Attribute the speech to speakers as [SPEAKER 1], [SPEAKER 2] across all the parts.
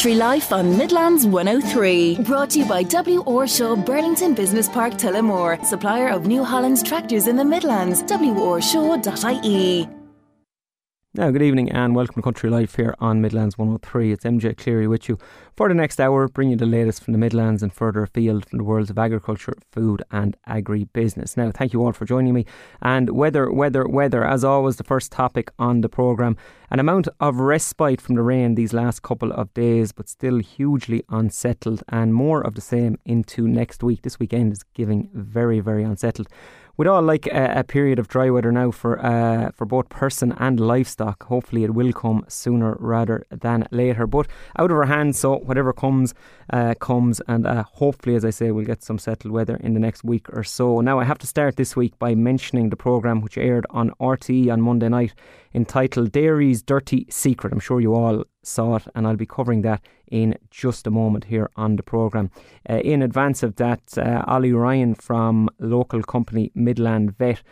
[SPEAKER 1] Country Life on Midlands 103. Brought to you by W. Orshaw Burlington Business Park Tullamore, supplier of New Holland's tractors in the Midlands. WOrshaw.ie.
[SPEAKER 2] Now, good evening and welcome to Country Life here on Midlands 103. It's MJ Cleary with you for the next hour, bringing you the latest from the Midlands and further afield from the worlds of agriculture, food, and agri business. Now, thank you all for joining me. And weather, weather, weather, as always, the first topic on the programme. An amount of respite from the rain these last couple of days, but still hugely unsettled, and more of the same into next week. This weekend is giving very, very unsettled we'd all like a, a, period of dry weather now for uh, for both person and livestock. Hopefully, it will come sooner rather than later. But out of our hands, so whatever comes, uh, comes, and uh, hopefully, as I say, we'll get some settled weather in the next week or so. Now, I have to start this week by mentioning the programme which aired on RTE on Monday night entitled Dairy's Dirty Secret. I'm sure you all saw it, and I'll be covering that in just a moment here on the programme. Uh, in advance of that, uh, Ollie Ryan from local company Midland Vet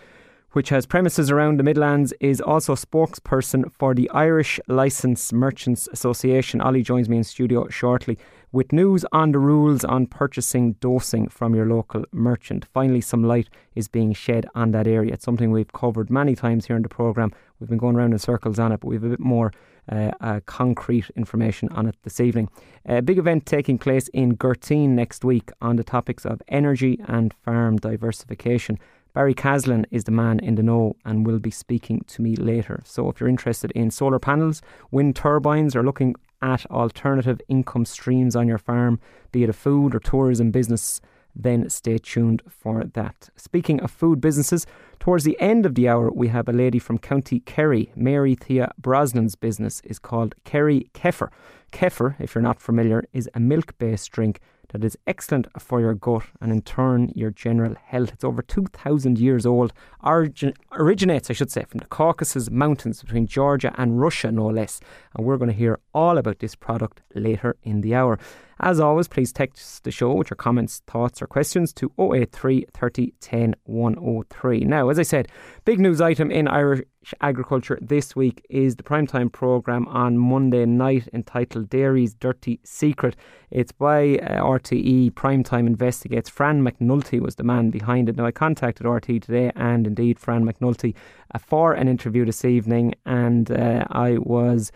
[SPEAKER 2] which has premises around the Midlands, is also spokesperson for the Irish Licensed Merchants Association. Ollie joins me in studio shortly with news on the rules on purchasing dosing from your local merchant. Finally, some light is being shed on that area. It's something we've covered many times here in the programme. We've been going around in circles on it, but we have a bit more uh, uh, concrete information on it this evening. A big event taking place in Gurteen next week on the topics of energy and farm diversification. Barry Caslin is the man in the know and will be speaking to me later. So if you're interested in solar panels, wind turbines, or looking at alternative income streams on your farm, be it a food or tourism business, then stay tuned for that. Speaking of food businesses, towards the end of the hour, we have a lady from County Kerry. Mary Thea Brosnan's business is called Kerry Kefir. Kefir, if you're not familiar, is a milk based drink that is excellent for your gut and in turn your general health. It's over 2,000 years old, Origin, originates, I should say, from the Caucasus Mountains between Georgia and Russia, no less. And we're going to hear all about this product later in the hour. As always, please text the show with your comments, thoughts, or questions to 083 30 10 103. Now, as I said, big news item in Irish agriculture this week is the primetime programme on Monday night entitled Dairy's Dirty Secret. It's by uh, RTE Primetime Investigates. Fran McNulty was the man behind it. Now, I contacted RTE today and indeed Fran McNulty uh, for an interview this evening, and uh, I was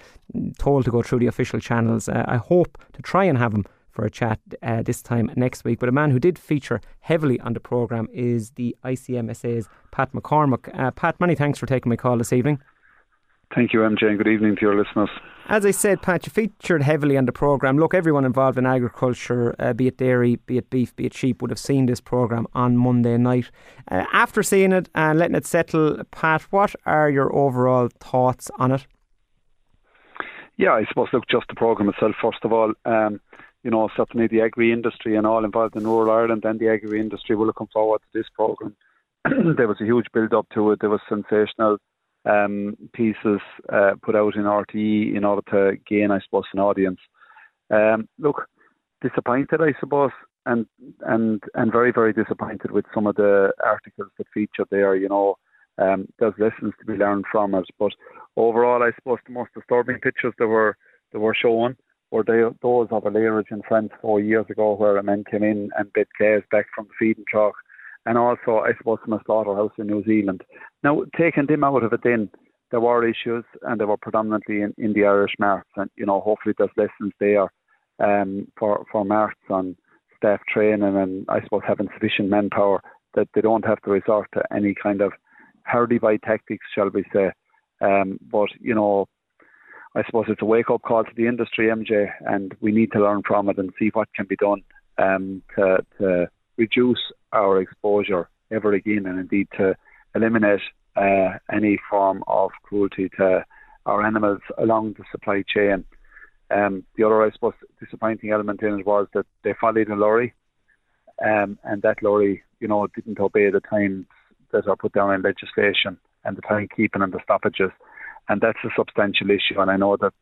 [SPEAKER 2] told to go through the official channels. Uh, I hope to try and have him for a chat uh, this time next week. But a man who did feature heavily on the programme is the ICMSA's Pat McCormack. Uh, Pat, many thanks for taking my call this evening.
[SPEAKER 3] Thank you, MJ, and good evening to your listeners.
[SPEAKER 2] As I said, Pat, you featured heavily on the programme. Look, everyone involved in agriculture, uh, be it dairy, be it beef, be it sheep, would have seen this programme on Monday night. Uh, after seeing it and letting it settle, Pat, what are your overall thoughts on it?
[SPEAKER 3] Yeah, I suppose, look, just the programme itself, first of all. Um, you know, certainly the agri industry and all involved in rural Ireland and the agri industry will come forward to this programme. there was a huge build up to it. There was sensational um, pieces uh, put out in RTE in order to gain, I suppose, an audience. Um, look, disappointed, I suppose, and and and very very disappointed with some of the articles that featured there. You know, um, there's lessons to be learned from it, but overall, I suppose the most disturbing pictures that were that were shown were they, those of a lairage in France four years ago, where a man came in and bid calves back from the feeding truck and also, I suppose, from a slaughterhouse in New Zealand. Now, taking them out of it, then there were issues, and they were predominantly in, in the Irish marts, and you know, hopefully, there's lessons there um, for for marts on staff training, and I suppose having sufficient manpower that they don't have to resort to any kind of hurdy by tactics, shall we say. Um, but you know, I suppose it's a wake up call to the industry, MJ, and we need to learn from it and see what can be done um, to, to reduce our exposure ever again, and indeed to eliminate uh, any form of cruelty to our animals along the supply chain. Um, the other, I suppose, disappointing element in it was that they followed a lorry, um, and that lorry, you know, didn't obey the times that are put down in legislation and the timekeeping and the stoppages, and that's a substantial issue. And I know that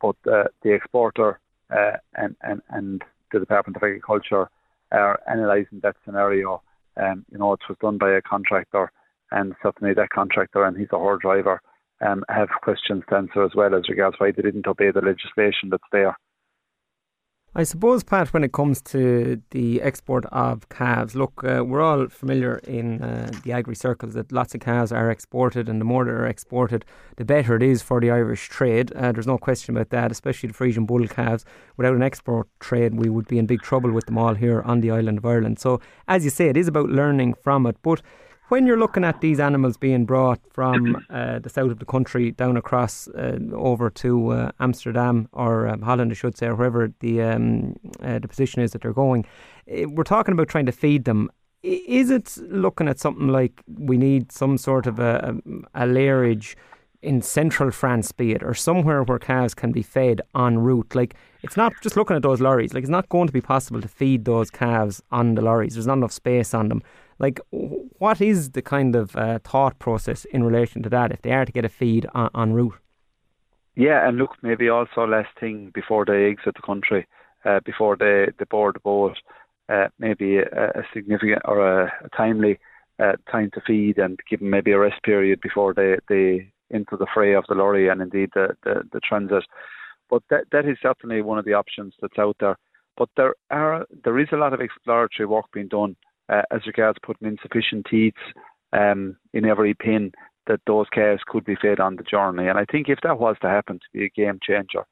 [SPEAKER 3] both uh, the exporter uh, and, and and the Department of Agriculture are analysing that scenario. Um, you know, it was done by a contractor, and certainly that contractor and he's a hard driver um, have questions to answer as well as regards why they didn't obey the legislation that's there.
[SPEAKER 2] I suppose, Pat, when it comes to the export of calves, look, uh, we're all familiar in uh, the agri circles that lots of calves are exported, and the more they're exported, the better it is for the Irish trade. Uh, there's no question about that, especially the Frisian bull calves. Without an export trade, we would be in big trouble with them all here on the island of Ireland. So, as you say, it is about learning from it. But when you're looking at these animals being brought from uh, the south of the country down across uh, over to uh, Amsterdam or um, Holland, I should say, or wherever the um, uh, the position is that they're going, eh, we're talking about trying to feed them. Is it looking at something like we need some sort of a, a, a lairage? in central France, be it, or somewhere where cows can be fed en route. Like, it's not just looking at those lorries. Like, it's not going to be possible to feed those calves on the lorries. There's not enough space on them. Like, what is the kind of uh, thought process in relation to that if they are to get a feed on, en route?
[SPEAKER 3] Yeah, and look, maybe also last thing before they exit the country, uh, before they, they board the boat, uh, maybe a, a, significant or a, a timely uh, time to feed and give them maybe a rest period before they, they into the fray of the lorry and indeed the, the, the transit. But that that is certainly one of the options that's out there. But there are there is a lot of exploratory work being done uh, as regards putting insufficient teats um, in every pin that those calves could be fed on the journey. And I think if that was to happen to be a game changer,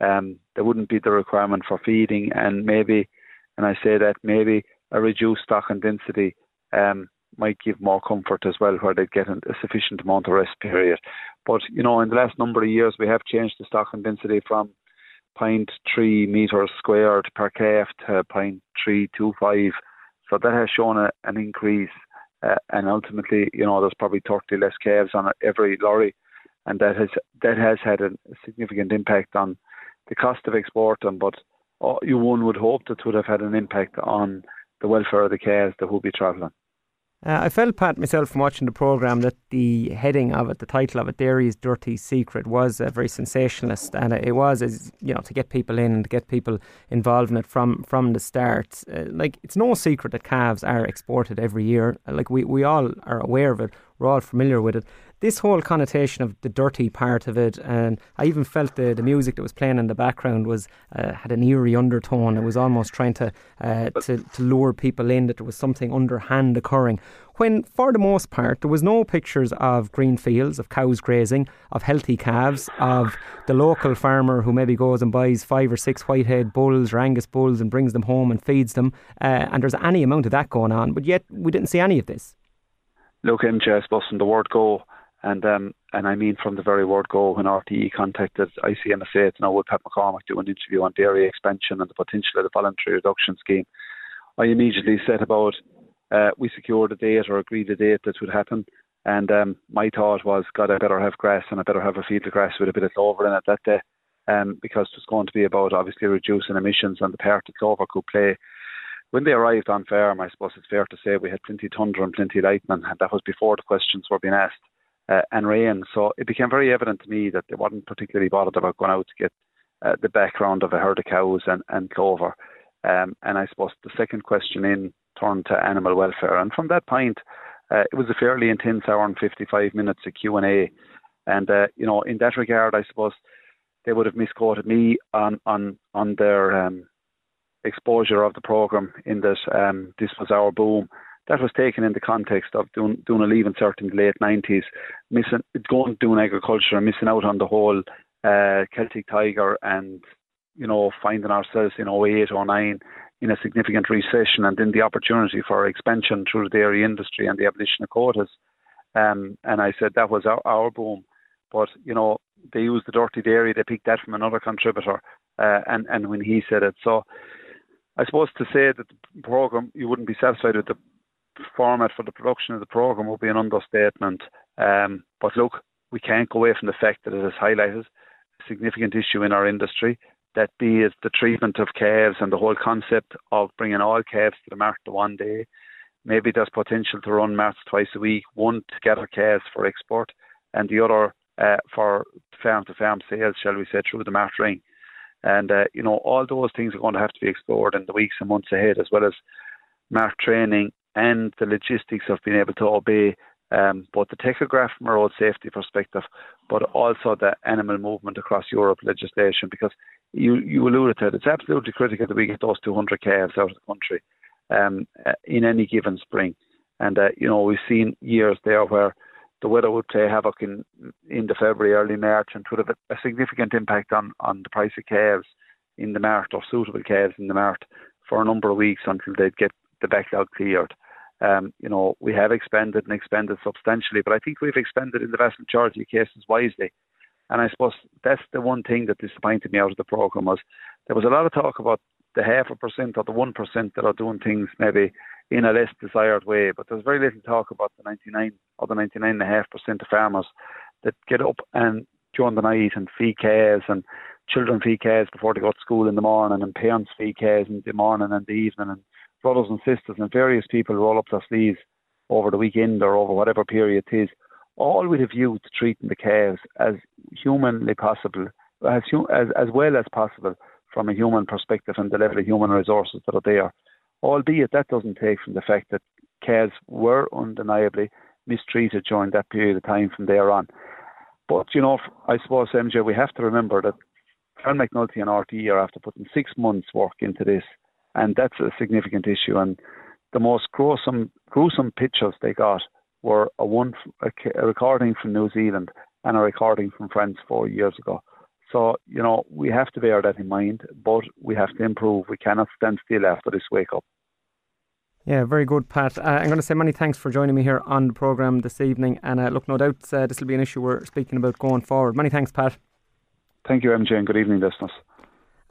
[SPEAKER 3] um, there wouldn't be the requirement for feeding and maybe, and I say that maybe a reduced stock and density um, might give more comfort as well, where they get a sufficient amount of rest period. But you know, in the last number of years, we have changed the stock and density from 0.3 meters squared per calf to 0.325 so that has shown a, an increase, uh, and ultimately, you know, there's probably 30 less calves on every lorry, and that has that has had a significant impact on the cost of exporting. But uh, you one would hope that it would have had an impact on the welfare of the calves that will be travelling.
[SPEAKER 2] Uh, I felt, Pat, myself from watching the programme that the heading of it, the title of it, Dairy's Dirty Secret, was uh, very sensationalist. And it was, as you know, to get people in and to get people involved in it from, from the start. Uh, like, it's no secret that calves are exported every year. Like, we, we all are aware of it, we're all familiar with it this whole connotation of the dirty part of it, and I even felt the, the music that was playing in the background was uh, had an eerie undertone. It was almost trying to, uh, to to lure people in that there was something underhand occurring. When, for the most part, there was no pictures of green fields, of cows grazing, of healthy calves, of the local farmer who maybe goes and buys five or six whitehead bulls or Angus bulls and brings them home and feeds them, uh, and there's any amount of that going on. But yet we didn't see any of this.
[SPEAKER 3] Look, MJ, I suppose from the word go, and um, and I mean from the very word go when RTE contacted ICMSA to know would Pat McCormack do an interview on dairy expansion and the potential of the voluntary reduction scheme, I immediately set about uh, we secured a date or agreed a date that would happen. And um, my thought was, God, I better have grass and I better have a field of grass with a bit of clover in it that day, um, because it was going to be about obviously reducing emissions and the part that clover could play. When they arrived on farm, I suppose it's fair to say we had plenty thunder and plenty lightning, and that was before the questions were being asked uh, and rain. So it became very evident to me that they weren't particularly bothered about going out to get uh, the background of a herd of cows and, and clover. Um, and I suppose the second question in turned to animal welfare. And from that point, uh, it was a fairly intense hour and 55 minutes of Q&A. And, uh, you know, in that regard, I suppose they would have misquoted me on, on, on their um, exposure of the programme in that um, this was our boom that was taken in the context of doing, doing a leave in the late 90s, missing, going doing agriculture and missing out on the whole uh, Celtic Tiger and, you know, finding ourselves in 08, 09 in a significant recession and then the opportunity for expansion through the dairy industry and the abolition of quotas. Um, and I said that was our, our boom. But, you know, they used the dirty dairy, they picked that from another contributor. Uh, and, and when he said it. So I suppose to say that the programme, you wouldn't be satisfied with the format for the production of the program would be an understatement. Um, but look, we can't go away from the fact that it has highlighted a significant issue in our industry. That be it the treatment of calves and the whole concept of bringing all calves to the market one day. Maybe there's potential to run marts twice a week, one to gather calves for export, and the other uh, for farm to farm sales, shall we say, through the mart ring. And uh, you know, all those things are going to have to be explored in the weeks and months ahead, as well as mart training and the logistics of being able to obey um, both the tachograph from a road safety perspective, but also the animal movement across Europe legislation, because you, you alluded to it, it's absolutely critical that we get those 200 calves out of the country um, uh, in any given spring. And, uh, you know, we've seen years there where the weather would play havoc in in the February, early March, and would have a, significant impact on, on the price of calves in the mart or suitable calves in the mart for a number of weeks until they'd get the backlog cleared. Um, you know, we have expanded and expanded substantially, but I think we've expanded in the vast majority of cases wisely. And I suppose that's the one thing that disappointed me out of the programme was there was a lot of talk about the half a percent or the one percent that are doing things maybe in a less desired way, but there's very little talk about the 99 or the 99.5 percent of farmers that get up and during the night and feed calves and children feed calves before they go to school in the morning and parents feed calves in the morning and the evening and brothers and sisters and various people roll up their sleeves over the weekend or over whatever period it is, all with a view to treating the calves as humanly possible, as, as, as well as possible from a human perspective and the level of human resources that are there. Albeit that doesn't take from the fact that calves were undeniably mistreated during that period of time from there on. But, you know, I suppose, MJ, we have to remember that Fran McNulty and RTE are after putting six months' work into this and that's a significant issue. And the most gruesome, gruesome pictures they got were a one a, a recording from New Zealand and a recording from France four years ago. So you know we have to bear that in mind, but we have to improve. We cannot stand still after this wake up.
[SPEAKER 2] Yeah, very good, Pat. Uh, I'm going to say many thanks for joining me here on the programme this evening. And uh, look, no doubt uh, this will be an issue we're speaking about going forward. Many thanks, Pat.
[SPEAKER 3] Thank you, MJ, and good evening, listeners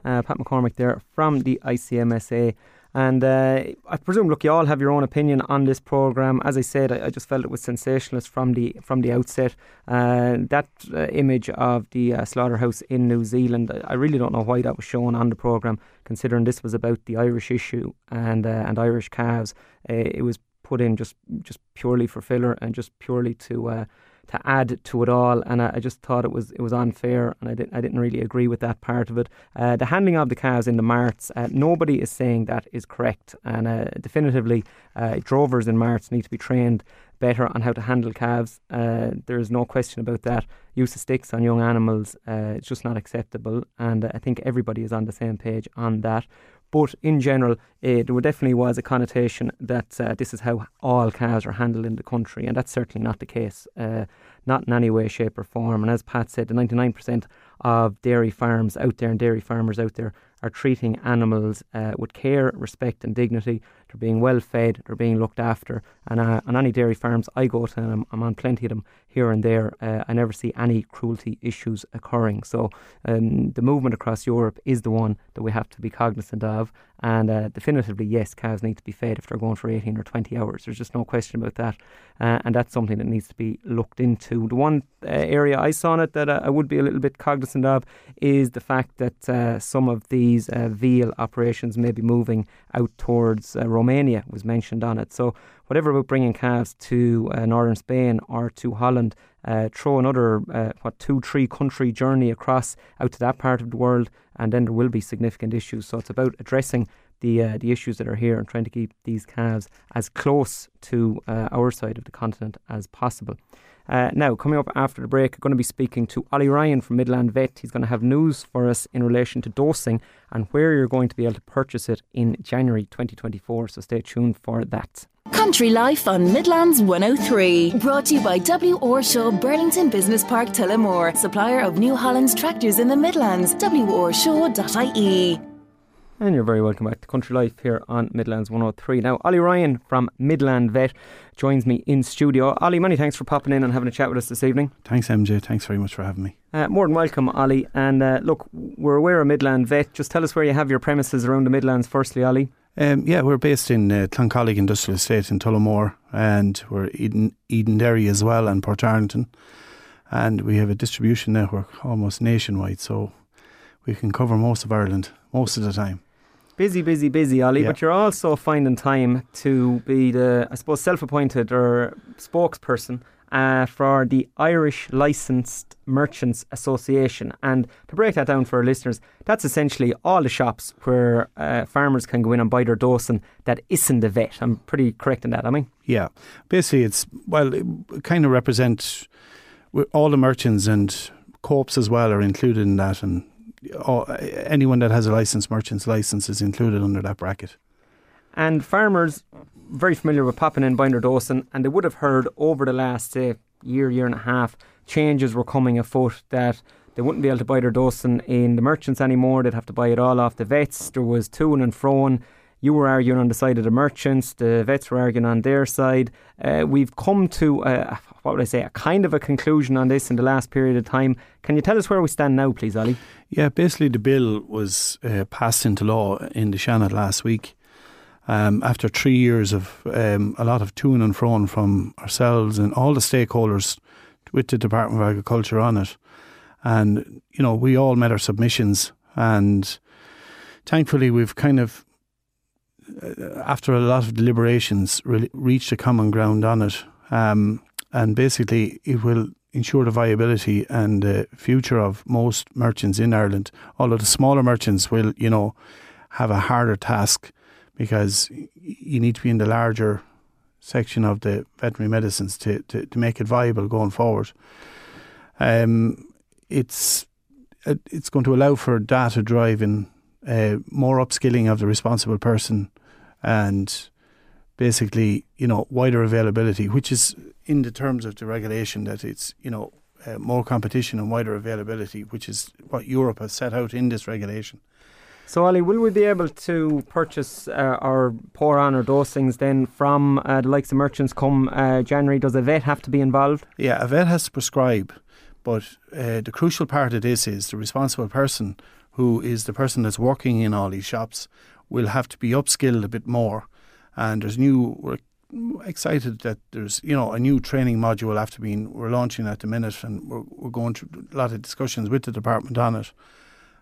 [SPEAKER 2] uh, Pat McCormack there from the ICMSA. And uh, I presume, look, you all have your own opinion on this program. As I said, I, I just felt it was sensationalist from the from the outset. Uh, that uh, image of the uh, slaughterhouse in New Zealand, I really don't know why that was shown on the program, considering this was about the Irish issue and uh, and Irish calves. Uh, it was put in just just purely for filler and just purely to to add to it all, and I, I, just thought it was it was unfair, and I didn't I didn't really agree with that part of it. Uh, the handling of the cows in the marts, uh, nobody is saying that is correct, and uh, definitively, uh, drovers in marts need to be trained better on how to handle calves. Uh, there is no question about that. Use of sticks on young animals, uh, it's just not acceptable, and I think everybody is on the same page on that. But in general, uh, there definitely was a connotation that uh, this is how all calves are handled in the country, and that's certainly not the case, uh, not in any way, shape, or form. And as Pat said, the 99% of dairy farms out there and dairy farmers out there are treating animals with care, respect, and dignity. They're being well fed, they're being looked after. And uh, on any dairy farms I go to, and I'm, I'm on plenty of them here and there, uh, I never see any cruelty issues occurring. So um, the movement across Europe is the one that we have to be cognizant of. And uh, definitively, yes, cows need to be fed if they're going for 18 or 20 hours. There's just no question about that. Uh, and that's something that needs to be looked into. The one uh, area I saw in it that uh, I would be a little bit cognizant of is the fact that uh, some of these uh, veal operations may be moving out towards Romania, was mentioned on it. So, whatever about bringing calves to northern Spain or to Holland, uh, throw another uh, what two three country journey across out to that part of the world, and then there will be significant issues. So it's about addressing the uh, the issues that are here and trying to keep these calves as close to uh, our side of the continent as possible. Uh, now, coming up after the break, going to be speaking to Ollie Ryan from Midland Vet. He's going to have news for us in relation to dosing and where you're going to be able to purchase it in January 2024. So stay tuned for that.
[SPEAKER 1] Country Life on Midlands 103. Brought to you by W. Orshaw Burlington Business Park Tullamore, supplier of New Holland's tractors in the Midlands. worshaw.ie.
[SPEAKER 2] And you're very welcome back to Country Life here on Midlands 103. Now, Ollie Ryan from Midland Vet joins me in studio. Ollie, many thanks for popping in and having a chat with us this evening.
[SPEAKER 4] Thanks, MJ. Thanks very much for having me.
[SPEAKER 2] Uh, more than welcome, Ollie. And uh, look, we're aware of Midland Vet. Just tell us where you have your premises around the Midlands, firstly, Ollie.
[SPEAKER 4] Um, yeah, we're based in uh, Cloncollig Industrial Estate in Tullamore, and we're Eden, Edenderry as well, and Portarlington. And we have a distribution network almost nationwide, so we can cover most of Ireland most of the time
[SPEAKER 2] busy, busy, busy, Ollie. Yeah. But you're also finding time to be the, I suppose, self-appointed or spokesperson uh, for the Irish Licensed Merchants Association. And to break that down for our listeners, that's essentially all the shops where uh, farmers can go in and buy their dosing that isn't a vet. I'm pretty correct in that, I mean?
[SPEAKER 4] Yeah. Basically, it's, well, it kind of represents all the merchants and co-ops as well are included in that. And all, anyone that has a license, merchant's license is included under that bracket.
[SPEAKER 2] And farmers very familiar with popping in binder dosing, and they would have heard over the last say, year, year and a half, changes were coming afoot that they wouldn't be able to buy their dosing in the merchants anymore. They'd have to buy it all off the vets. There was to and froing. You were arguing on the side of the merchants. The vets were arguing on their side. Uh, we've come to a, what would I say, a kind of a conclusion on this in the last period of time. Can you tell us where we stand now, please, Ollie?
[SPEAKER 4] Yeah, basically the bill was uh, passed into law in the Seanad last week um, after three years of um, a lot of to and fro from ourselves and all the stakeholders with the Department of Agriculture on it. And, you know, we all met our submissions and thankfully we've kind of, after a lot of deliberations, re- reached a common ground on it. Um, and basically it will ensure the viability and the future of most merchants in Ireland. Although the smaller merchants will, you know, have a harder task because you need to be in the larger section of the veterinary medicines to, to, to make it viable going forward. Um, it's it's going to allow for data driving, uh, more upskilling of the responsible person, and basically, you know, wider availability, which is in the terms of the regulation that it's, you know, uh, more competition and wider availability, which is what Europe has set out in this regulation.
[SPEAKER 2] So, Ollie, will we be able to purchase uh, our pour on or dosings then from uh, the likes of merchants come uh, January? Does a vet have to be involved?
[SPEAKER 4] Yeah, a vet has to prescribe, but uh, the crucial part of this is the responsible person, who is the person that's working in all these shops, will have to be upskilled a bit more. And there's new, we're excited that there's, you know, a new training module after being, we're launching at the minute and we're, we're going through a lot of discussions with the department on it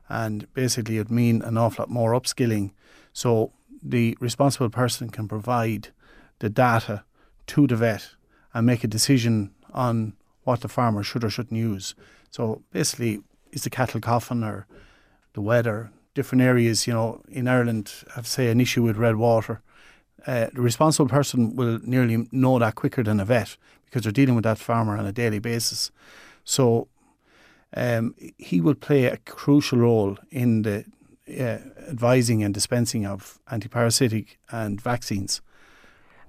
[SPEAKER 4] and basically it'd mean an awful lot more upskilling. So the responsible person can provide the data to the vet and make a decision on what the farmer should or shouldn't use. So basically, is the cattle coughing or the weather? Different areas, you know, in Ireland have say an issue with red water. Uh, the responsible person will nearly know that quicker than a vet because they're dealing with that farmer on a daily basis. So um, he will play a crucial role in the uh, advising and dispensing of antiparasitic and vaccines.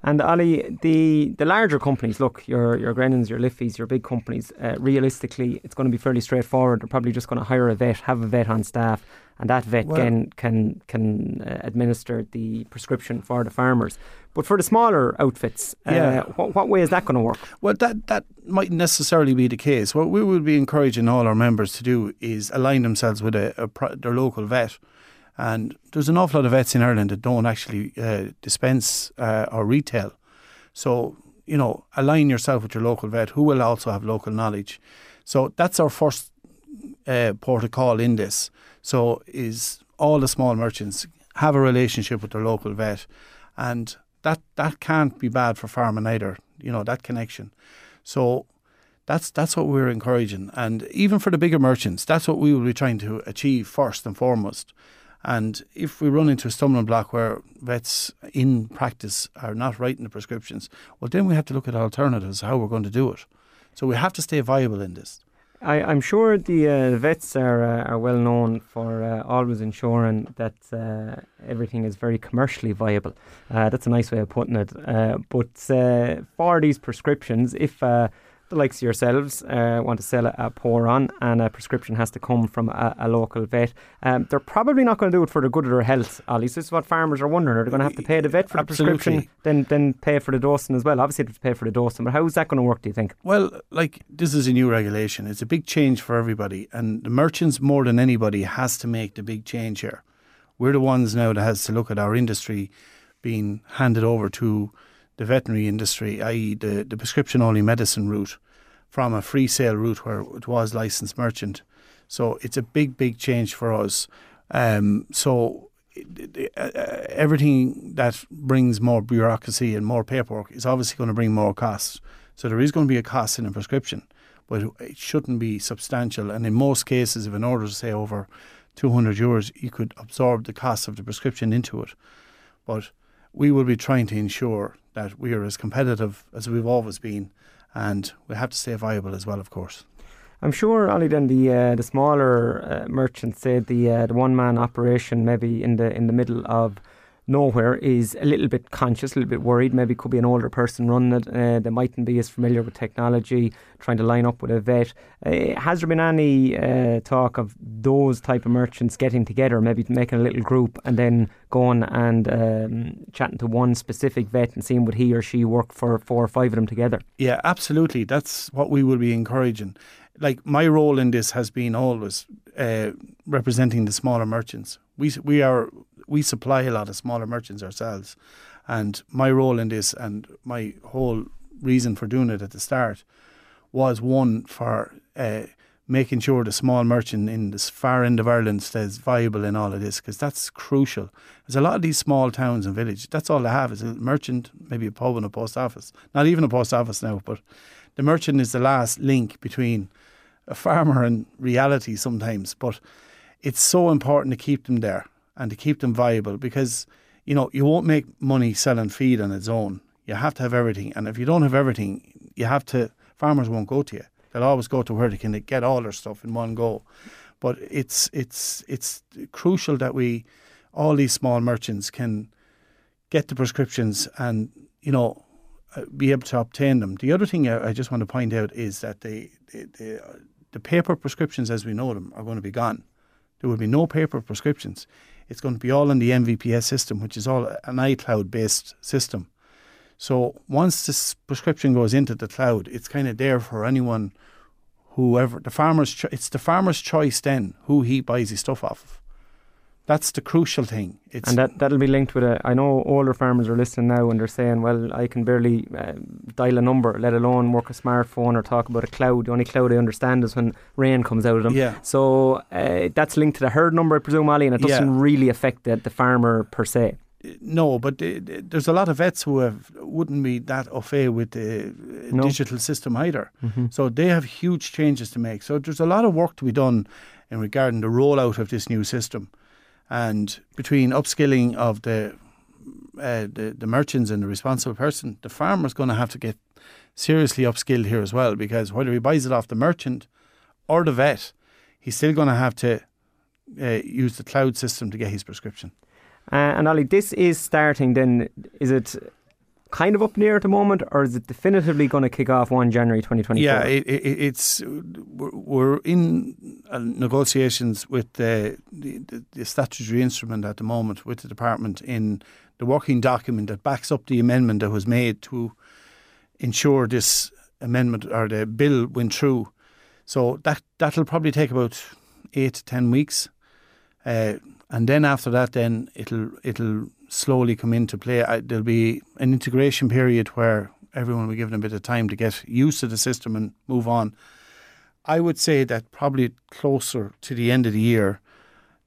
[SPEAKER 2] And Ollie, the, the larger companies, look, your your Grennans, your Liffeys, your big companies, uh, realistically, it's going to be fairly straightforward. They're probably just going to hire a vet, have a vet on staff, and that vet well, can can can uh, administer the prescription for the farmers. But for the smaller outfits, uh, yeah. what, what way is that going to work?
[SPEAKER 4] Well, that that might necessarily be the case. What we would be encouraging all our members to do is align themselves with a, a their local vet. And there's an awful lot of vets in Ireland that don't actually uh, dispense uh, or retail. So, you know, align yourself with your local vet who will also have local knowledge. So that's our first uh, protocol in this. So is all the small merchants have a relationship with their local vet, and that that can't be bad for farming either. You know that connection. So that's that's what we're encouraging, and even for the bigger merchants, that's what we will be trying to achieve first and foremost. And if we run into a stumbling block where vets in practice are not writing the prescriptions, well, then we have to look at alternatives, how we're going to do it. So we have to stay viable in this.
[SPEAKER 2] I, am sure the uh, vets are uh, are well known for uh, always ensuring that uh, everything is very commercially viable. Uh, that's a nice way of putting it. Uh, but for these prescriptions, if the likes of yourselves uh, want to sell a, a pour on and a prescription has to come from a, a local vet, um, they're probably not going to do it for the good of their health. At least this is what farmers are wondering. Are they going to have to pay the vet for the prescription, then then pay for the dosing as well? Obviously, they have to pay for the dosing, but how is that going to work? Do you think?
[SPEAKER 4] Well, like this is a new regulation. It's a big change for everybody, and the merchants more than anybody has to make the big change here. We're the ones now that has to look at our industry being handed over to the veterinary industry, i.e., the, the prescription only medicine route, from a free sale route where it was licensed merchant. So it's a big, big change for us. Um, so uh, everything that brings more bureaucracy and more paperwork is obviously going to bring more costs. So there is going to be a cost in a prescription, but it shouldn't be substantial. And in most cases, if an order is say over 200 euros, you could absorb the cost of the prescription into it. But we will be trying to ensure that we are as competitive as we've always been, and we have to stay viable as well, of course.
[SPEAKER 2] I'm sure, Ollie, then the uh, the smaller uh, merchants, say the uh, the one man operation, maybe in the in the middle of nowhere is a little bit conscious, a little bit worried. Maybe could be an older person running it. Uh, they mightn't be as familiar with technology, trying to line up with a vet. Uh, has there been any uh, talk of those type of merchants getting together, maybe making a little group and then going and um, chatting to one specific vet and seeing would he or she work for four or five of them together?
[SPEAKER 4] Yeah, absolutely. That's what we will be encouraging. Like my role in this has been always uh, representing the smaller merchants. We we are we supply a lot of smaller merchants ourselves. And my role in this and my whole reason for doing it at the start was one for uh, making sure the small merchant in this far end of Ireland stays viable in all of this because that's crucial. There's a lot of these small towns and villages. That's all they have is a merchant, maybe a pub and a post office. Not even a post office now, but the merchant is the last link between a farmer in reality sometimes. But it's so important to keep them there and to keep them viable because you know you won't make money selling feed on its own. You have to have everything, and if you don't have everything, you have to. Farmers won't go to you. They'll always go to where they can get all their stuff in one go. But it's it's it's crucial that we all these small merchants can get the prescriptions and you know uh, be able to obtain them. The other thing I just want to point out is that the the, the, the paper prescriptions as we know them are going to be gone. There will be no paper prescriptions. It's going to be all in the NVPS system, which is all an iCloud based system. So once this prescription goes into the cloud, it's kind of there for anyone, whoever the farmer's. Cho- it's the farmer's choice then who he buys his stuff off of. That's the crucial thing.
[SPEAKER 2] It's and that that'll be linked with a. I know older farmers are listening now and they're saying, "Well, I can barely uh, dial a number, let alone work a smartphone or talk about a cloud. The only cloud I understand is when rain comes out of them."
[SPEAKER 4] Yeah.
[SPEAKER 2] So uh, that's linked to the herd number, I presume, Ollie, and it doesn't yeah. really affect the, the farmer per se.
[SPEAKER 4] No, but uh, there's a lot of vets who have wouldn't be that au fait with the no. digital system either. Mm-hmm. So they have huge changes to make. So there's a lot of work to be done in regarding the rollout of this new system and between upskilling of the uh, the, the merchants and the responsible person, the farmer's going to have to get seriously upskilled here as well because whether he buys it off the merchant or the vet, he's still going to have to uh, use the cloud system to get his prescription.
[SPEAKER 2] Uh, and Ollie, this is starting then, is it kind of up near at the moment, or is it definitively going to kick off 1 January 2024?
[SPEAKER 4] Yeah, it, it, it's we're in uh, negotiations with the, the, the statutory instrument at the moment with the department in the working document that backs up the amendment that was made to ensure this amendment or the bill went through. So that that'll probably take about eight to ten weeks, uh, and then after that, then it'll it'll slowly come into play. I, there'll be an integration period where everyone will be given a bit of time to get used to the system and move on. I would say that probably closer to the end of the year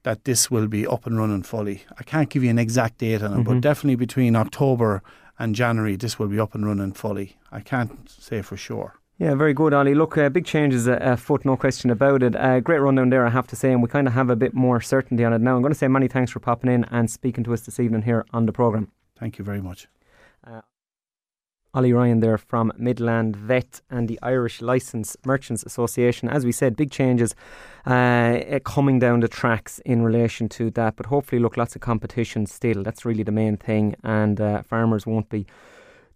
[SPEAKER 4] that this will be up and running fully. I can't give you an exact date on it, mm-hmm. but definitely between October and January, this will be up and running fully. I can't say for sure.
[SPEAKER 2] Yeah, very good, Ollie. Look, uh, big changes afoot, no question about it. Uh, great rundown there, I have to say, and we kind of have a bit more certainty on it now. I'm going to say many thanks for popping in and speaking to us this evening here on the programme.
[SPEAKER 4] Thank you very much.
[SPEAKER 2] Uh, Ollie Ryan there from Midland Vet and the Irish License Merchants Association. As we said, big changes uh, coming down the tracks in relation to that, but hopefully, look, lots of competition still. That's really the main thing, and uh, farmers won't be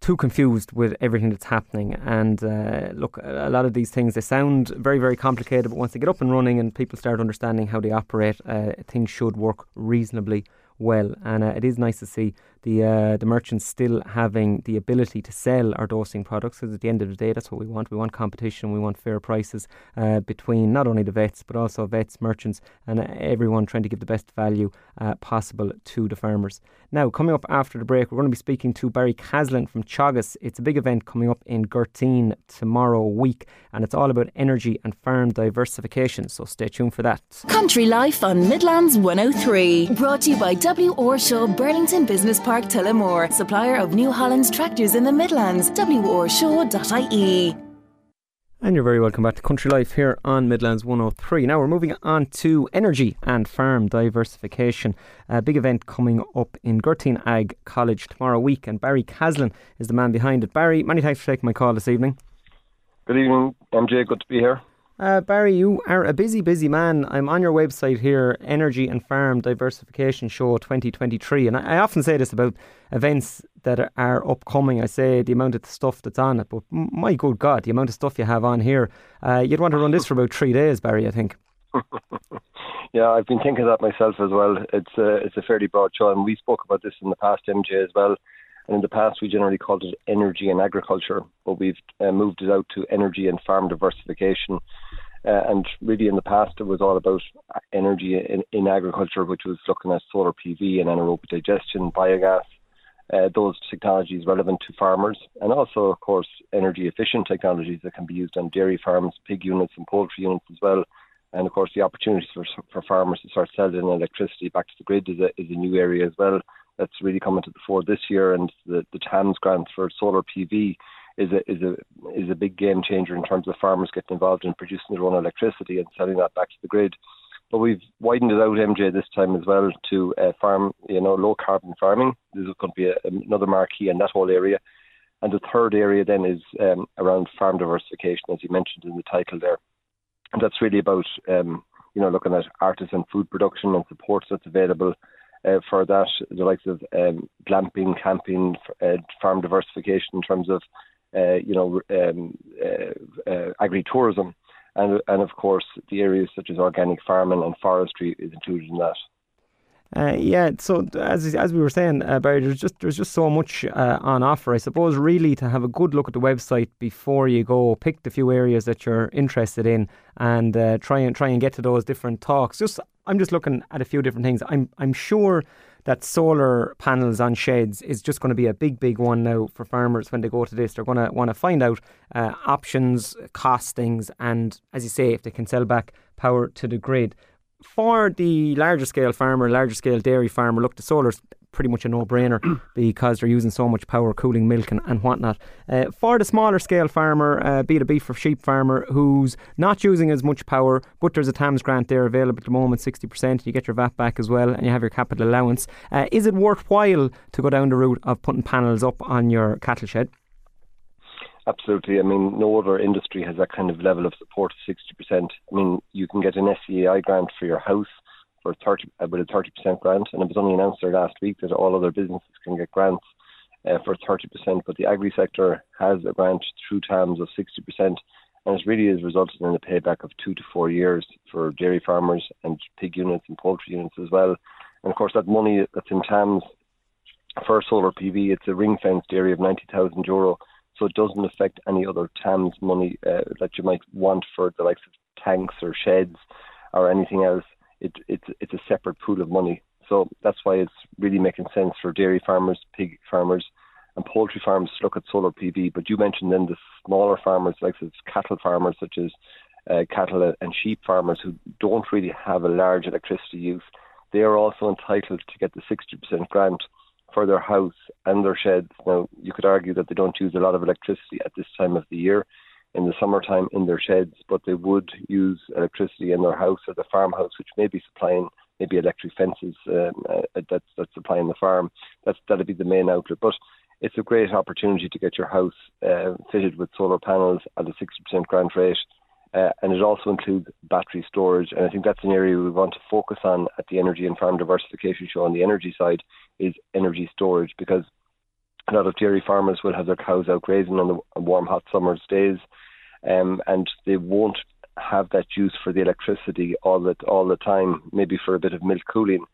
[SPEAKER 2] too confused with everything that's happening. And uh, look, a lot of these things they sound very, very complicated, but once they get up and running and people start understanding how they operate, uh, things should work reasonably well. And uh, it is nice to see the uh, the merchants still having the ability to sell our dosing products because at the end of the day that's what we want. We want competition we want fair prices uh, between not only the vets but also vets merchants and uh, everyone trying to give the best value uh, possible to the farmers. Now coming up after the break we're going to be speaking to Barry Caslin from Teagasc. It's a big event coming up in Gurteen tomorrow week and it's all about energy and farm diversification so stay tuned for that.
[SPEAKER 1] Country Life on Midlands 103 brought to you by W. Orshaw Burlington Business Park Tullamore, supplier of New Holland's tractors in the Midlands. WORshaw.ie.
[SPEAKER 2] And you're very welcome back to Country Life here on Midlands 103. Now we're moving on to energy and farm diversification. A big event coming up in Gurteen Ag College tomorrow week, and Barry Caslin is the man behind it. Barry, many thanks for taking my call this evening.
[SPEAKER 5] Good evening, MJ. Good to be here.
[SPEAKER 2] Uh, Barry, you are a busy, busy man. I'm on your website here, Energy and Farm Diversification Show 2023. And I, I often say this about events that are, upcoming. I say the amount of stuff that's on it, but my good God, the amount of stuff you have on here. Uh, you'd want to run this for about three days, Barry, I think.
[SPEAKER 5] yeah, I've been thinking that myself as well. It's a, it's a fairly broad show, and we spoke about this in the past, MJ, as well. And in the past, we generally called it energy and agriculture, but we've uh, moved it out to energy and farm diversification. Uh, and really, in the past, it was all about energy in, in agriculture, which was looking at solar PV and anaerobic digestion, biogas, uh, those technologies relevant to farmers, and also, of course, energy efficient technologies that can be used on dairy farms, pig units, and poultry units as well. And of course, the opportunities for, for farmers to start selling electricity back to the grid is a, is a new area as well that's really coming to the fore this year, and the, the TAMS grant for solar PV is a is a is a big game changer in terms of farmers getting involved in producing their own electricity and selling that back to the grid. But we've widened it out, MJ, this time as well to uh, farm, you know, low carbon farming. This is going to be a, another marquee in that whole area. And the third area then is um, around farm diversification, as you mentioned in the title there. And that's really about, um, you know, looking at artisan food production and support that's available uh, for that, the likes of um, glamping, camping, uh, farm diversification in terms of, uh, you know, um, uh, uh, agri-tourism. And, and of course, the areas such as organic farming and forestry is included in that.
[SPEAKER 2] Uh, yeah, so as as we were saying, uh, Barry, there's just there's just so much uh, on offer. I suppose really to have a good look at the website before you go, pick the few areas that you're interested in, and uh, try and try and get to those different talks. Just I'm just looking at a few different things. I'm I'm sure that solar panels on sheds is just going to be a big, big one now for farmers when they go to this. They're going to want to find out uh, options, costings, and as you say, if they can sell back power to the grid for the larger scale farmer, larger scale dairy farmer, look, the solar's pretty much a no brainer because they're using so much power cooling milk and, and whatnot. Uh, for the smaller scale farmer, uh, be it a beef or sheep farmer who's not using as much power, but there's a TAMS grant there available at the moment, 60%, you get your VAT back as well, and you have your capital allowance. Uh, is it worthwhile to go down the route of putting panels up on your cattle shed?
[SPEAKER 5] Absolutely. I mean, no other industry has that kind of level of support of 60%. I mean, you can get an SEAI grant for your house for 30, uh, with a 30% grant, and it was only announced there last week that all other businesses can get grants uh, for 30%, but the agri sector has a grant through TAMS of 60%, and it really has resulted in a payback of two to four years for dairy farmers and pig units and poultry units as well. And of course, that money that's in TAMS for solar PV, it's a ring fenced area of 90,000 euro so it doesn't affect any other TAMS money uh, that you might want for the likes of tanks or sheds or anything else. It, it's it's a separate pool of money. So that's why it's really making sense for dairy farmers, pig farmers, and poultry farmers to look at solar PV. But you mentioned then the smaller farmers, like cattle farmers, such as uh, cattle and sheep farmers, who don't really have a large electricity use. They are also entitled to get the 60% grant for their house and their sheds. Now, you could argue that they don't use a lot of electricity at this time of the year in the summertime in their sheds, but they would use electricity in their house or the farmhouse, which may be supplying maybe electric fences um, uh, that's, that's supplying the farm. That's that'd be the main outlet. But it's a great opportunity to get your house uh, fitted with solar panels at a 60% grant rate uh, and it also includes battery storage. And I think that's an area we want to focus on at the Energy and Farm Diversification Show on the energy side is energy storage because a lot of dairy farmers will have their cows out grazing on the warm, hot summer's days, um, and they won't have that use for the electricity all the all the time. Maybe for a bit of milk cooling,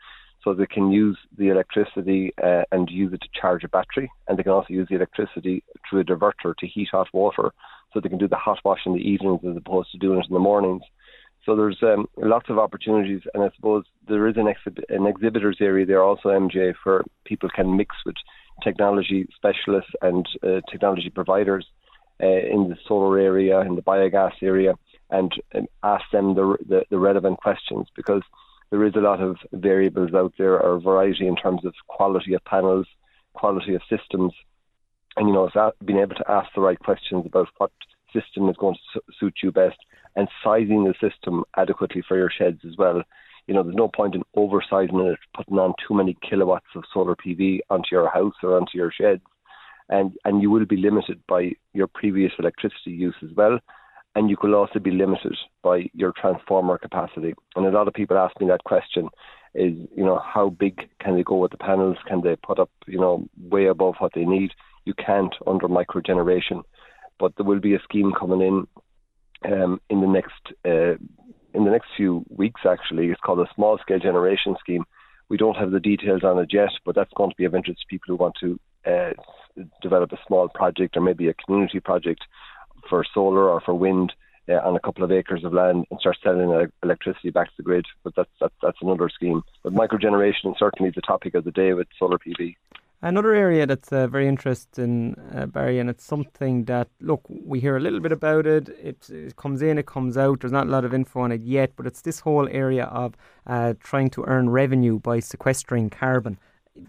[SPEAKER 5] so they can use the electricity uh, and use it to charge a battery, and they can also use the electricity through a diverter to heat hot water so they can do the hot wash in the evenings as opposed to doing it in the mornings. So there's um, lots of opportunities, and I suppose there is an, an exhibitors area there also, MJ, for people can mix with technology specialists and uh, technology providers uh, in the solar area, in the biogas area, and um, ask them the, the, the relevant questions because there is a lot of variables out there, or variety in terms of quality of panels, quality of systems, and you know, being able to ask the right questions about what system is going to suit you best, and sizing the system adequately for your sheds as well. You know, there's no point in oversizing it, putting on too many kilowatts of solar PV onto your house or onto your sheds, and and you will be limited by your previous electricity use as well and you could also be limited by your transformer capacity. And a lot of people ask me that question is, you know, how big can they go with the panels? Can they put up, you know, way above what they need? You can't under microgeneration. But there will be a scheme coming in um, in the next uh, in the next few weeks. Actually, it's called a small scale generation scheme. We don't have the details on it yet, but that's going to be of interest to people who want to uh, develop a small project or maybe a community project for solar or for wind uh, on a couple of acres of land and start selling electricity back to the grid. But that's that's, that's another scheme. But microgeneration is certainly the topic of the day with solar PV.
[SPEAKER 2] Another area that's uh, very interesting, uh, Barry, and it's something that, look, we hear a little bit about it. it. it. comes in, it comes out. There's not a lot of info on it yet, but it's this whole area of uh, trying to earn revenue by sequestering carbon.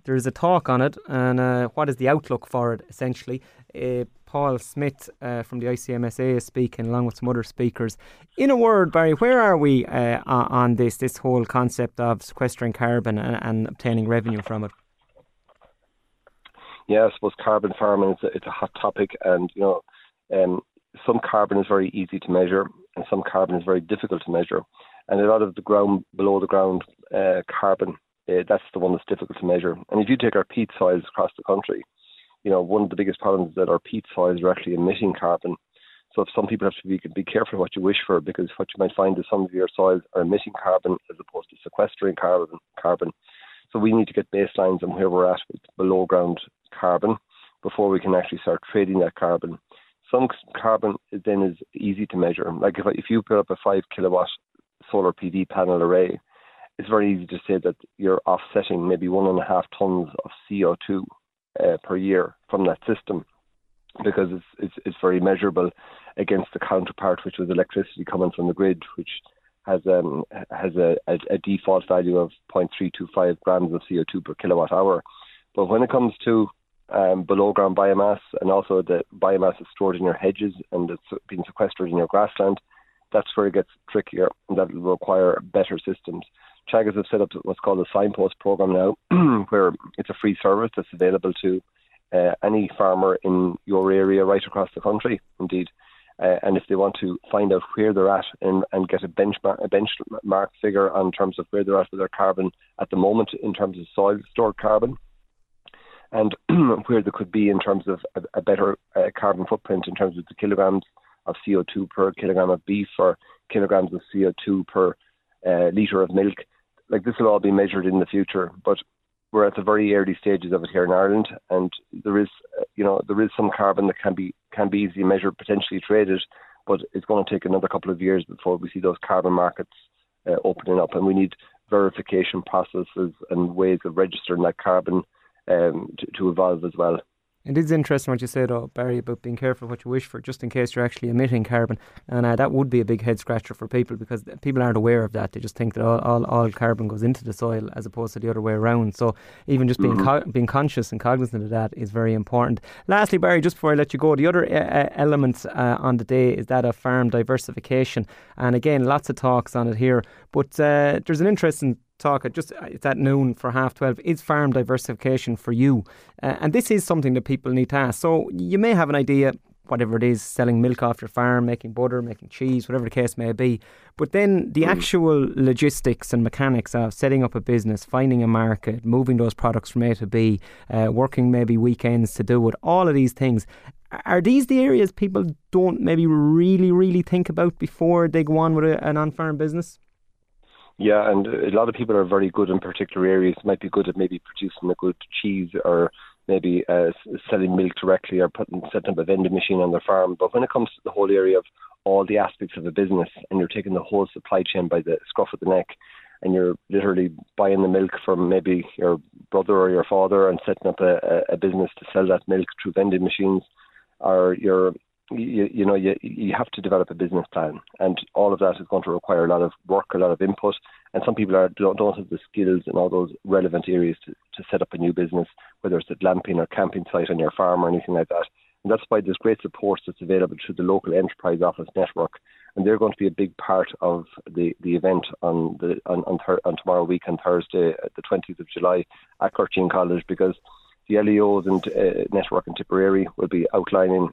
[SPEAKER 2] There's a talk on it, and uh, what is the outlook for it, essentially? Uh, Paul Smith uh, from the ICMSA is speaking, along with some other speakers. In a word, Barry, where are we on this this whole concept of sequestering carbon and, and, obtaining revenue from it?
[SPEAKER 5] Yeah, I suppose carbon farming is a, it's a hot topic, and you know, um, some carbon is very easy to measure, and some carbon is very difficult to measure. And a lot of the ground below the ground uh, carbon, uh, that's the one that's difficult to measure. And if you take our peat soils across the country, you know, one of the biggest problems is that our peat soils are actually emitting carbon. So if some people have to be, be careful what you wish for because what you might find is some of your soils are emitting carbon as opposed to sequestering carbon. Carbon. So we need to get baselines on where we're at with below ground carbon before we can actually start trading that carbon. Some carbon then is easy to measure. Like if if you put up a five kilowatt solar PV panel array, it's very easy to say that you're offsetting maybe one and a half tons of CO2 uh, per year from that system because it's, it's, it's very measurable against the counterpart, which was electricity coming from the grid, which has um, has a, a, a default value of 0.325 grams of CO2 per kilowatt hour. But when it comes to um, below ground biomass and also the biomass is stored in your hedges and it's being sequestered in your grassland, that's where it gets trickier and that will require better systems. Teagasc have set up what's called a signpost program now, where it's a free service that's available to uh, any farmer in your area right across the country, indeed. Uh, and if they want to find out where they're at and, and get a benchmark, a benchmark figure on terms of where they're at with their carbon at the moment in terms of soil stored carbon, and where there could be in terms of a, a better uh, carbon footprint in terms of the kilograms of CO2 per kilogram of beef or kilograms of CO2 per uh, litre of milk, like this will all be measured in the future, but we're at the very early stages of it here in Ireland, and there is, uh, you know, there is some carbon that can be can be easily measured, potentially traded, but it's going to take another couple of years before we see those carbon markets uh, opening up, and we need verification processes and ways of registering that carbon um, to, to evolve as well.
[SPEAKER 2] It is interesting what you said, oh, Barry, about being careful what you wish for, just in case you're actually emitting carbon. And uh, that would be a big head scratcher for people because people aren't aware of that. They just think that all, all, all carbon goes into the soil as opposed to the other way around. So even just being mm-hmm. co- being conscious and cognizant of that is very important. Lastly, Barry, just before I let you go, the other uh, uh element uh, on the day is that of farm diversification. And again, lots of talks on it here. But uh, there's an interesting talk at just it's at noon for half 12 is farm diversification for you? Uh, and this is something that people need to ask. So you may have an idea whatever it is selling milk off your farm making butter making cheese whatever the case may be. But then the mm. actual logistics and mechanics of setting up a business finding a market moving those products from A to B uh, working maybe weekends to do it all of these things. Are these the areas people don't maybe really really think about before they go on with a, an on-farm business
[SPEAKER 5] yeah, and a lot of people are very good in particular areas. Might be good at maybe producing a good cheese or maybe uh, selling milk directly or putting setting up a vending machine on their farm. But when it comes to the whole area of all the aspects of a business, and you're taking the whole supply chain by the scruff of the neck, and you're literally buying the milk from maybe your brother or your father and setting up a, a business to sell that milk through vending machines, or you're you, you know, you, you have to develop a business plan, and all of that is going to require a lot of work, a lot of input, and some people are don't, don't have the skills in all those relevant areas to, to set up a new business, whether it's a glamping or camping site on your farm or anything like that. And that's why there's great support that's available through the local enterprise office network, and they're going to be a big part of the, the event on the on on, thir- on tomorrow week on Thursday, uh, the 20th of July at Gurteen College, because the LEOs and uh, network in Tipperary will be outlining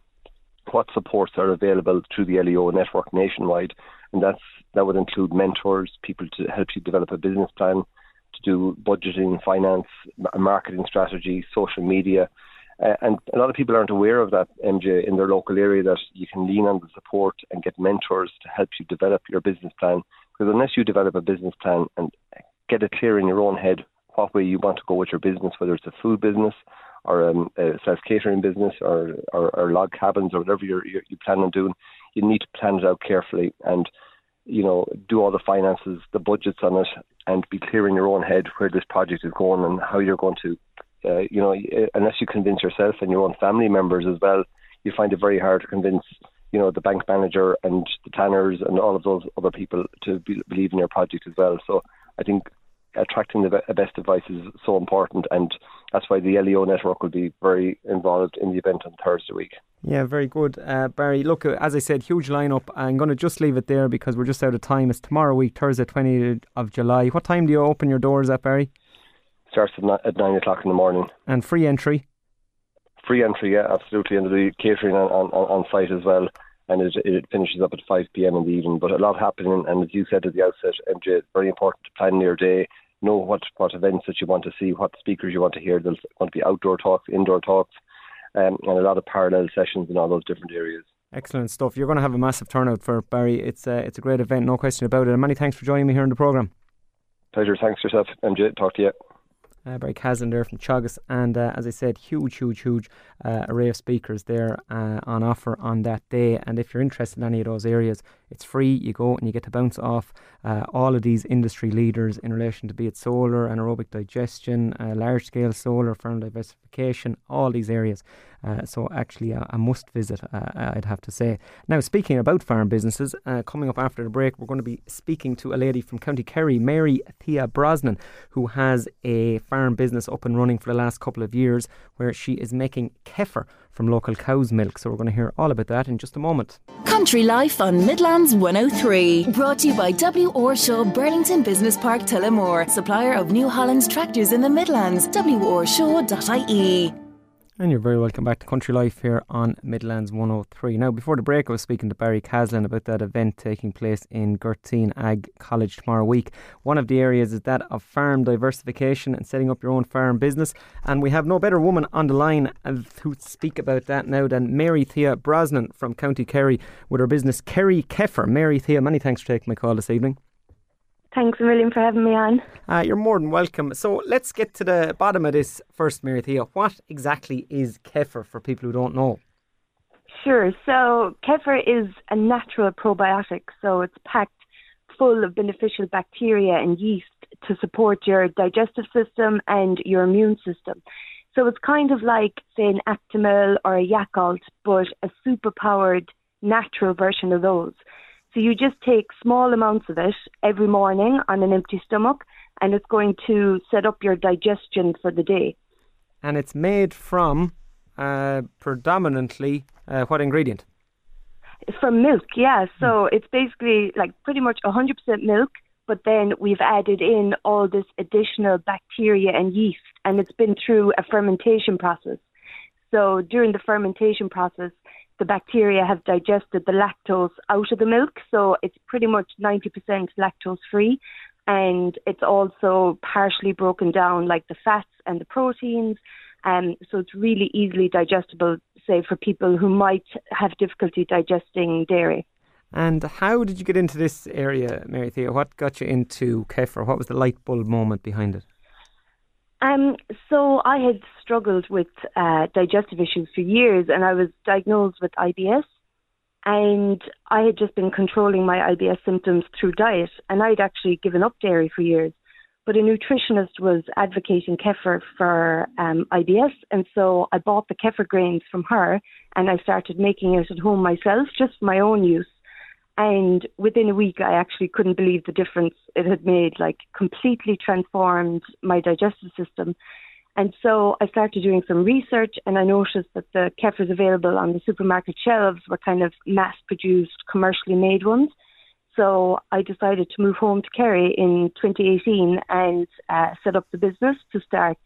[SPEAKER 5] what supports are available through the LEO network nationwide, and that's that would include mentors, people to help you develop a business plan, to do budgeting, finance, marketing strategy, social media. Uh, and a lot of people aren't aware of that, MJ, in their local area, that you can lean on the support and get mentors to help you develop your business plan. Because unless you develop a business plan and get it clear in your own head what way you want to go with your business, whether it's a food business or um, a self catering business or, or, or, log cabins or whatever you're, you plan on doing, you need to plan it out carefully and you know do all the finances, the budgets on it, and be clear in your own head where this project is going and how you're going to. Uh, you know, unless you convince yourself and your own family members as well, you find it very hard to convince you know the bank manager and the tanners and all of those other people to be, believe in your project as well. So I think attracting the best advice is so important, and that's why the LEO network will be very involved in the event on Thursday week.
[SPEAKER 2] Yeah, very good, uh, Barry. Look, uh, as I said, huge lineup. I'm going to just leave it there because we're just out of time. It's tomorrow week, Thursday, 20th of July. What time do you open your doors at, Barry?
[SPEAKER 5] Starts at, at 9 o'clock in the morning.
[SPEAKER 2] And free entry?
[SPEAKER 5] Free entry, yeah, absolutely. And the catering on, on, on site as well and it, it finishes up at 5 p.m. in the evening. But a lot happening, and as you said at the outset, MJ, it's very important to plan your day, know what, what events that you want to see, what speakers you want to hear. There's going to be outdoor talks, indoor talks, um, and a lot of parallel sessions in all those different areas.
[SPEAKER 2] Excellent stuff. You're going to have a massive turnout for Barry. It's a, it's a great event, no question about it. And many thanks for joining me here in the programme.
[SPEAKER 5] Pleasure. Thanks yourself, MJ. Talk to you
[SPEAKER 2] uh, Barry Caslin there from Teagasc. And uh, as I said, huge, huge, huge uh, array of speakers there uh, on offer on that day. And if you're interested in any of those areas, it's free. You go and you get to bounce off uh, all of these industry leaders in relation to be it solar, anaerobic digestion, uh, large scale solar, farm diversification, all these areas. Uh, so actually a, a must visit, uh, I'd have to say. Now, speaking about farm businesses, uh, coming up after the break, we're going to be speaking to a lady from County Kerry, Mary Thea Brosnan, who has a farm business up and running for the last couple of years, where she is making kefir from local cow's milk. So we're going to hear all about that in just a moment.
[SPEAKER 1] Country Life on Midlands 103. Brought to you by W. Orshaw Burlington Business Park Tullamore, supplier of New Holland's tractors in the Midlands. WORshaw.ie.
[SPEAKER 2] And you're very welcome back to Country Life here on Midlands 103. Now, before the break, I was speaking to Barry Caslin about that event taking place in Gurteen Ag College tomorrow week. One of the areas is that of farm diversification and setting up your own farm business. And we have no better woman on the line uh, to speak about that now than Mary Thea Brosnan from County Kerry with her business Kerry Kefir. Mary Thea, many thanks for taking my call this evening.
[SPEAKER 6] Thanks a million for having me on.
[SPEAKER 2] Uh, you're more than welcome. So let's get to the bottom of this first, Mary Thea. What exactly is kefir for people who don't know?
[SPEAKER 6] Sure. So kefir is a natural probiotic. So it's packed full of beneficial bacteria and yeast to support your digestive system and your immune system. So it's kind of like, say, an Actimel or a Yakult, but a super powered natural version of those. So you just take small amounts of it every morning on an empty stomach, and it's going to set up your digestion for the day.
[SPEAKER 2] And it's made from uh, predominantly uh, what ingredient?
[SPEAKER 6] From milk, yeah. So mm. it's basically like pretty much 100% milk, but then we've added in all this additional bacteria and yeast, and it's been through a fermentation process. So during the fermentation process, the bacteria have digested the lactose out of the milk, so it's pretty much 90% lactose free. And it's also partially broken down, like the fats and the proteins. Um, so it's really easily digestible, say, for people who might have difficulty digesting dairy.
[SPEAKER 2] And how did you get into this area, Mary Thea? What got you into kefir? What was the light bulb moment behind it?
[SPEAKER 6] Um, so I had struggled with uh, digestive issues for years, and I was diagnosed with IBS. And I had just been controlling my IBS symptoms through diet, and I'd actually given up dairy for years. but a nutritionist was advocating kefir for um, IBS, and so I bought the kefir grains from her, and I started making it at home myself, just for my own use. And within a week, I actually couldn't believe the difference it had made, like completely transformed my digestive system. And so I started doing some research and I noticed that the kefirs available on the supermarket shelves were kind of mass produced, commercially made ones. So I decided to move home to Kerry in 2018 and uh, set up the business to start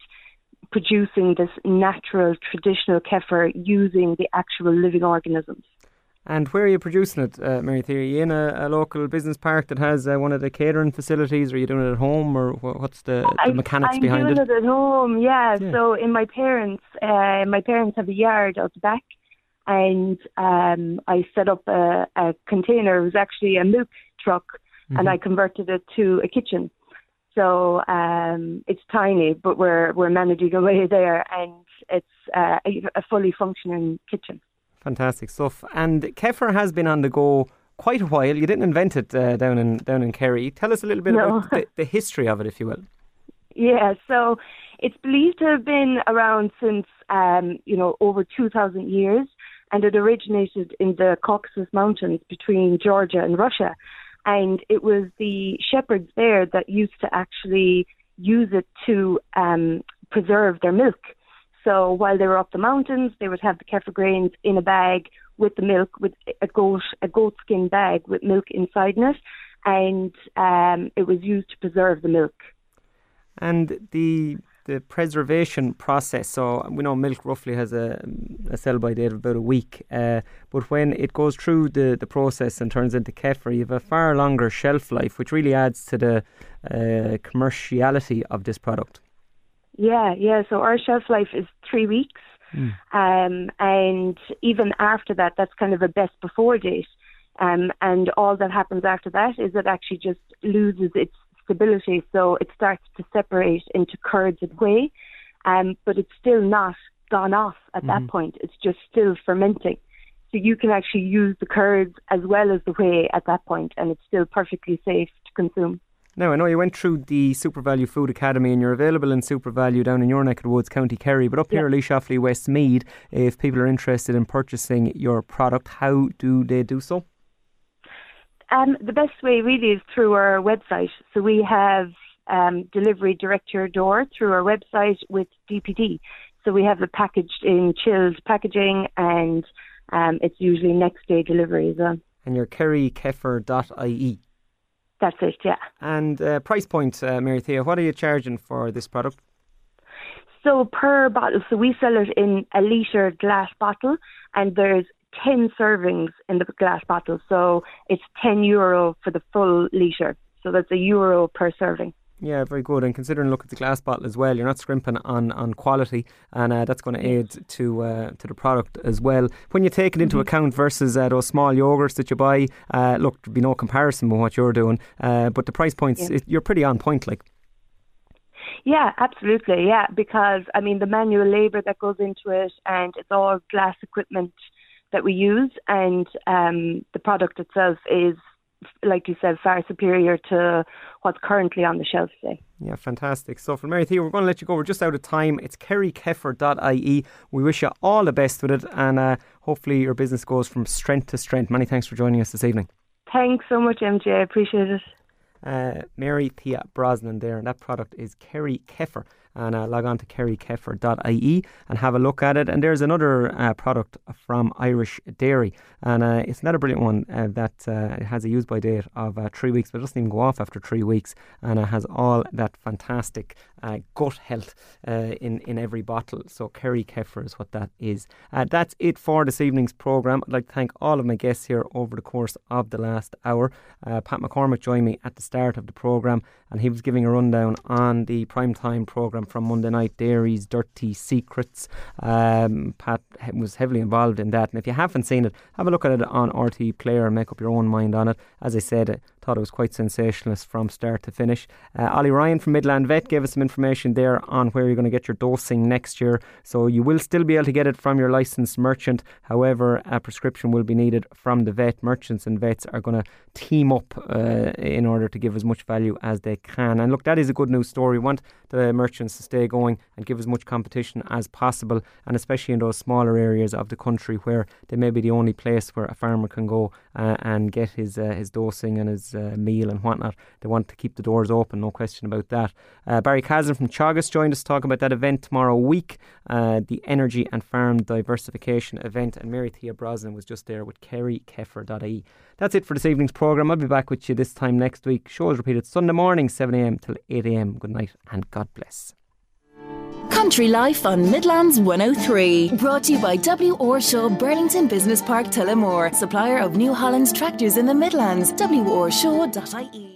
[SPEAKER 6] producing this natural, traditional kefir using the actual living organisms.
[SPEAKER 2] And where are you producing it, uh, Mary Thea? Are you in a, a, local business park that has uh, one of the catering facilities? Or are you doing it at home, or what's the, the mechanics
[SPEAKER 6] I'm
[SPEAKER 2] behind
[SPEAKER 6] it?
[SPEAKER 2] I'm
[SPEAKER 6] doing it at home. Yeah. yeah. So in my parents, uh, my parents have a yard out the back, and um, I set up a, a container. It was actually a milk truck, mm-hmm. and I converted it to a kitchen. So um, it's tiny, but we're we're managing away there, and it's uh, a, a fully functioning kitchen.
[SPEAKER 2] Fantastic stuff. And Kefir has been on the go quite a while. You didn't invent it uh, down in down in Kerry. Tell us a little bit no. about the, the, history of it, if you will.
[SPEAKER 6] Yeah, so it's believed to have been around since um, you know over two thousand years, and it originated in the Caucasus Mountains between Georgia and Russia, and it was the shepherds there that used to actually use it to um, preserve their milk. So while they were up the mountains, they would have the kefir grains in a bag with the milk, with a goat a goat skin bag with milk inside it, and um, it was used to preserve the milk.
[SPEAKER 2] And the the preservation process. So we know milk roughly has a, a sell by date of about a week, uh, but when it goes through the, the process and turns into kefir, you have a far longer shelf life, which really adds to the uh, commerciality of this product.
[SPEAKER 6] Yeah, yeah. So our shelf life is three weeks. Mm. Um, and even after that, that's kind of a best before date. Um, and all that happens after that is it actually just loses its stability. So it starts to separate into curds and whey. Um, but it's still not gone off at mm-hmm. that point. It's just still fermenting. So you can actually use the curds as well as the whey at that point, and it's still perfectly safe to consume.
[SPEAKER 2] Now, I know you went through the SuperValu Food Academy and you're available in SuperValu down in your neck of the woods, County Kerry, but up here, Laois Offaly, Westmeath, if people are interested in purchasing your product, how do they do so?
[SPEAKER 6] Um, the best way really is through our website. So we have um, delivery direct to your door through our website with DPD. So we have it packaged in chilled packaging and um, it's usually next day delivery as well.
[SPEAKER 2] And you're kerrykefir.ie.
[SPEAKER 6] That's it, yeah.
[SPEAKER 2] And uh, price point, uh, Mary Thea, what are you charging for this product?
[SPEAKER 6] So per bottle, so we sell it in a litre glass bottle, and there's 10 servings in the glass bottle. So it's 10 euro for the full litre. So that's a euro per serving.
[SPEAKER 2] Yeah, very good. And considering look at the glass bottle as well, you're not scrimping on, on quality, and uh, that's going to aid to uh, to the product as well. When you take it into mm-hmm. account versus uh, those small yogurts that you buy, uh, look, there'd be no comparison with what you're doing. Uh, but the price points, yeah. it, you're pretty on point, like.
[SPEAKER 6] Yeah, absolutely. Yeah, because I mean the manual labour that goes into it, and it's all glass equipment that we use, and um, the product itself is like you said, far superior to what's currently on the shelf today.
[SPEAKER 2] Yeah, fantastic stuff. And Mary Thea, we're going to let you go. We're just out of time. It's kerrykefir.ie. We wish you all the best with it and uh, hopefully your business goes from strength to strength. Many thanks for joining us this evening.
[SPEAKER 6] Thanks so much, MJ. I appreciate it.
[SPEAKER 2] Uh, Mary Thea Brosnan there, and that product is Kerry Kefir and uh, log on to kerrykefir.ie and have a look at it. And there's another uh, product from Irish Dairy, and uh, it's not a brilliant one uh, that uh, has a use by date of uh, three weeks, but it doesn't even go off after three weeks, and it has all that fantastic gut health in in every bottle. So Kerry Kefir is what that is. that's it for this evening's program. I'd like to thank all of my guests here over the course of the last hour. Pat McCormack joined me at the start of the program, and he was giving a rundown on the prime time program from Monday night, Dairy's Dirty Secrets. Um, Pat was heavily involved in that. And if you haven't seen it, have a look at it on RTÉ Player and make up your own mind on it. As I said, thought it was quite sensationalist from start to finish. Uh, Ollie Ryan from Midland Vet gave us some information there on where you're going to get your dosing next year. So you will still be able to get it from your licensed merchant. However, a prescription will be needed from the vet. Merchants and vets are going to team up uh, in order to give as much value as they can. And look, that is a good news story. We want the merchants to stay going and give as much competition as possible, and especially in those smaller areas of the country where they may be the only place where a farmer can go uh, and get his uh, his dosing and his uh, meal and whatnot. They want to keep the doors open, no question about that. Uh, Barry Caslin from Teagasc joined us talking about that event tomorrow week, uh, the Energy and Farm Diversification event, and Mary Thea Brosnan was just there with kerrykefir.ie. That's it for this evening's programme. I'll be back with you this time next week. Show is repeated Sunday morning, 7am till 8am. Good night and God bless.
[SPEAKER 1] Country Life on Midlands 103. Brought to you by W. Orshaw Burlington Business Park Tullamore, supplier of New Holland's tractors in the Midlands. WORshaw.ie.